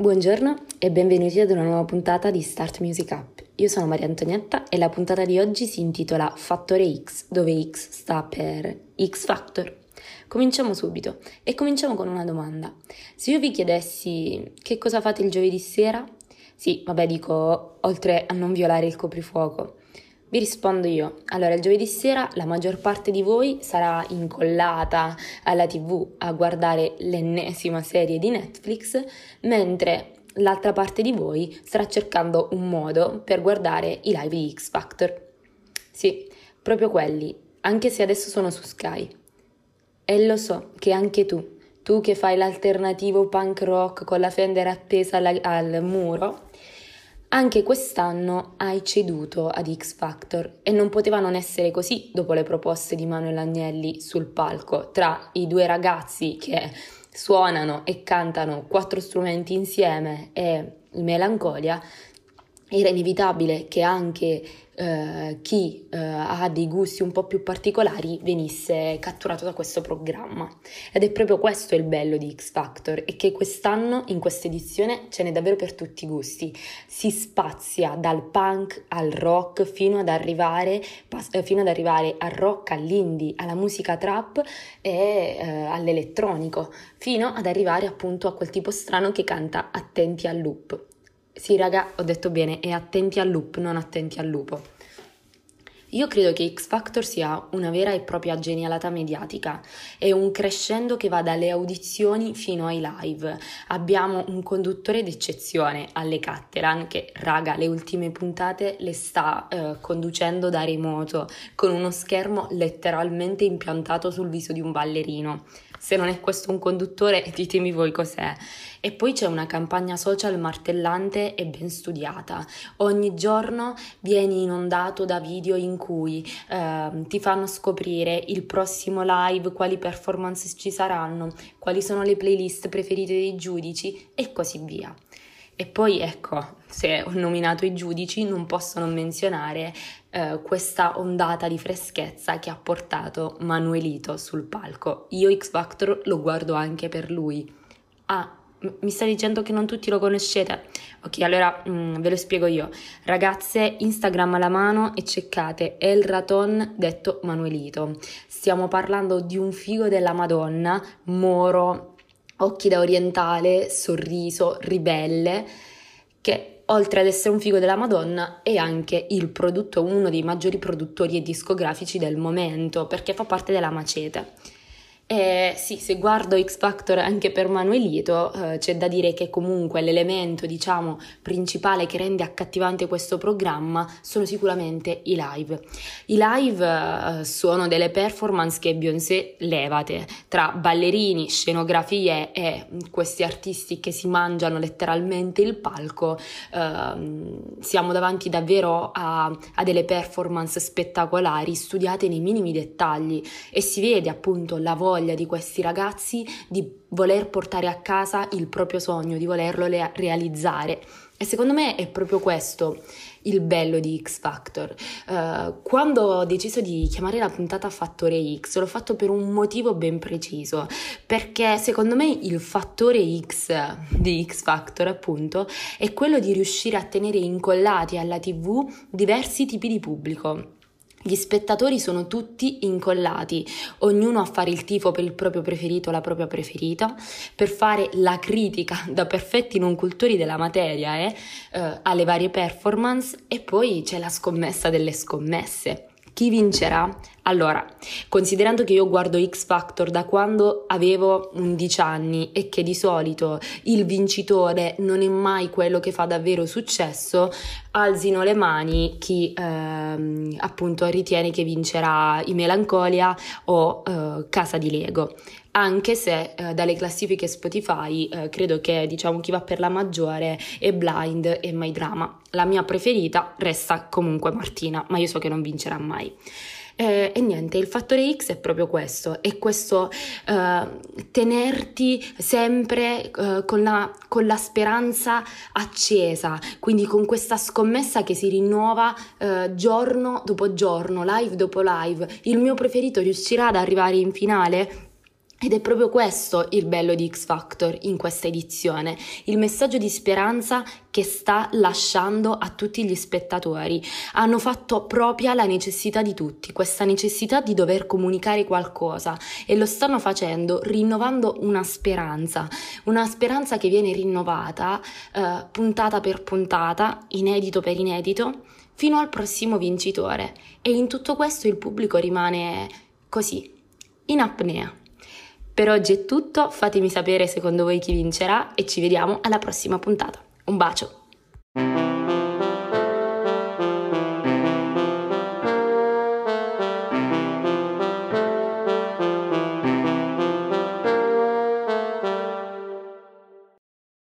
Buongiorno e benvenuti ad una nuova puntata di Start Music Up. Io sono Maria Antonietta e la puntata di oggi si intitola Fattore X, dove X sta per X Factor. Cominciamo subito e cominciamo con una domanda. Se io vi chiedessi che cosa fate il giovedì sera, sì, vabbè dico, oltre a non violare il coprifuoco, vi rispondo io. Allora, il giovedì sera la maggior parte di voi sarà incollata alla TV a guardare l'ennesima serie di Netflix, mentre l'altra parte di voi starà cercando un modo per guardare i live di X Factor. Sì, proprio quelli, anche se adesso sono su Sky. E lo so che anche tu, tu che fai l'alternativo punk rock con la Fender appesa al, al muro, anche quest'anno hai ceduto ad X Factor e non poteva non essere così dopo le proposte di Manuel Agnelli sul palco tra i due ragazzi che suonano e cantano quattro strumenti insieme e Melancolia, era inevitabile che anche eh, chi eh, ha dei gusti un po' più particolari venisse catturato da questo programma. Ed è proprio questo il bello di X Factor, e che quest'anno in questa edizione ce n'è davvero per tutti i gusti. Si spazia dal punk al rock fino ad arrivare, pas- eh, fino ad arrivare al rock, all'indie, alla musica trap e eh, all'elettronico, fino ad arrivare appunto a quel tipo strano che canta Attenti al loop. Sì, raga, ho detto bene, e attenti al loop, non attenti al lupo. Io credo che X Factor sia una vera e propria genialata mediatica, è un crescendo che va dalle audizioni fino ai live. Abbiamo un conduttore d'eccezione, alle Catteran, che raga, le ultime puntate le sta eh, conducendo da remoto, con uno schermo letteralmente impiantato sul viso di un ballerino. Se non è questo un conduttore, ditemi voi cos'è. E poi c'è una campagna social martellante e ben studiata. Ogni giorno vieni inondato da video in cui eh, ti fanno scoprire il prossimo live, quali performance ci saranno, quali sono le playlist preferite dei giudici e così via. E poi ecco, se ho nominato i giudici, non posso non menzionare eh, questa ondata di freschezza che ha portato Manuelito sul palco. Io X Factor lo guardo anche per lui. Ah, mi sta dicendo che non tutti lo conoscete? Ok, allora mh, mm, ve lo spiego io. Ragazze, Instagram alla mano e cercate El Raton detto Manuelito. Stiamo parlando di un figo della Madonna, moro, occhi da orientale, sorriso, ribelle, che oltre ad essere un figo della Madonna è anche il produttore, uno dei maggiori produttori e discografici del momento, perché fa parte della Macete. Eh, sì, se guardo X Factor anche per Manuelito, eh, c'è da dire che comunque l'elemento, diciamo, principale che rende accattivante questo programma sono sicuramente i live. I live eh, sono delle performance che Beyoncé levate tra ballerini, scenografie e questi artisti che si mangiano letteralmente il palco. Ehm, siamo davanti davvero a, a delle performance spettacolari studiate nei minimi dettagli e si vede appunto la voglia di questi ragazzi di voler portare a casa il proprio sogno, di volerlo le- realizzare. E secondo me è proprio questo il bello di X Factor. Uh, quando ho deciso di chiamare la puntata Fattore X, l'ho fatto per un motivo ben preciso, perché secondo me il fattore X di X Factor, appunto, è quello di riuscire a tenere incollati alla TV diversi tipi di pubblico. Gli spettatori sono tutti incollati, ognuno a fare il tifo per il proprio preferito o la propria preferita, per fare la critica da perfetti non cultori della materia eh, eh, alle varie performance e poi c'è la scommessa delle scommesse. Chi vincerà? Allora, considerando che io guardo X Factor da quando avevo 11 anni e che di solito il vincitore non è mai quello che fa davvero successo, alzino le mani chi ehm, appunto ritiene che vincerà i Melancolia o eh, Casa di Lego anche se eh, dalle classifiche Spotify eh, credo che diciamo chi va per la maggiore è Blind e My Drama. La mia preferita resta comunque Martina, ma io so che non vincerà mai. Eh, e niente, il fattore X è proprio questo, è questo eh, tenerti sempre eh, con, la, con, la, speranza accesa, quindi con questa scommessa che si rinnova eh, giorno dopo giorno, live dopo live. Il mio preferito riuscirà ad arrivare in finale? Ed è proprio questo il bello di X Factor in questa edizione, il messaggio di speranza che sta lasciando a tutti gli spettatori. Hanno fatto propria la necessità di tutti, questa necessità di dover comunicare qualcosa e lo stanno facendo rinnovando una speranza, una speranza che viene rinnovata eh, puntata per puntata, inedito per inedito, fino al prossimo vincitore. E in tutto questo il pubblico rimane così, in apnea. Per oggi è tutto, fatemi sapere secondo voi chi vincerà e ci vediamo alla prossima puntata. Un bacio!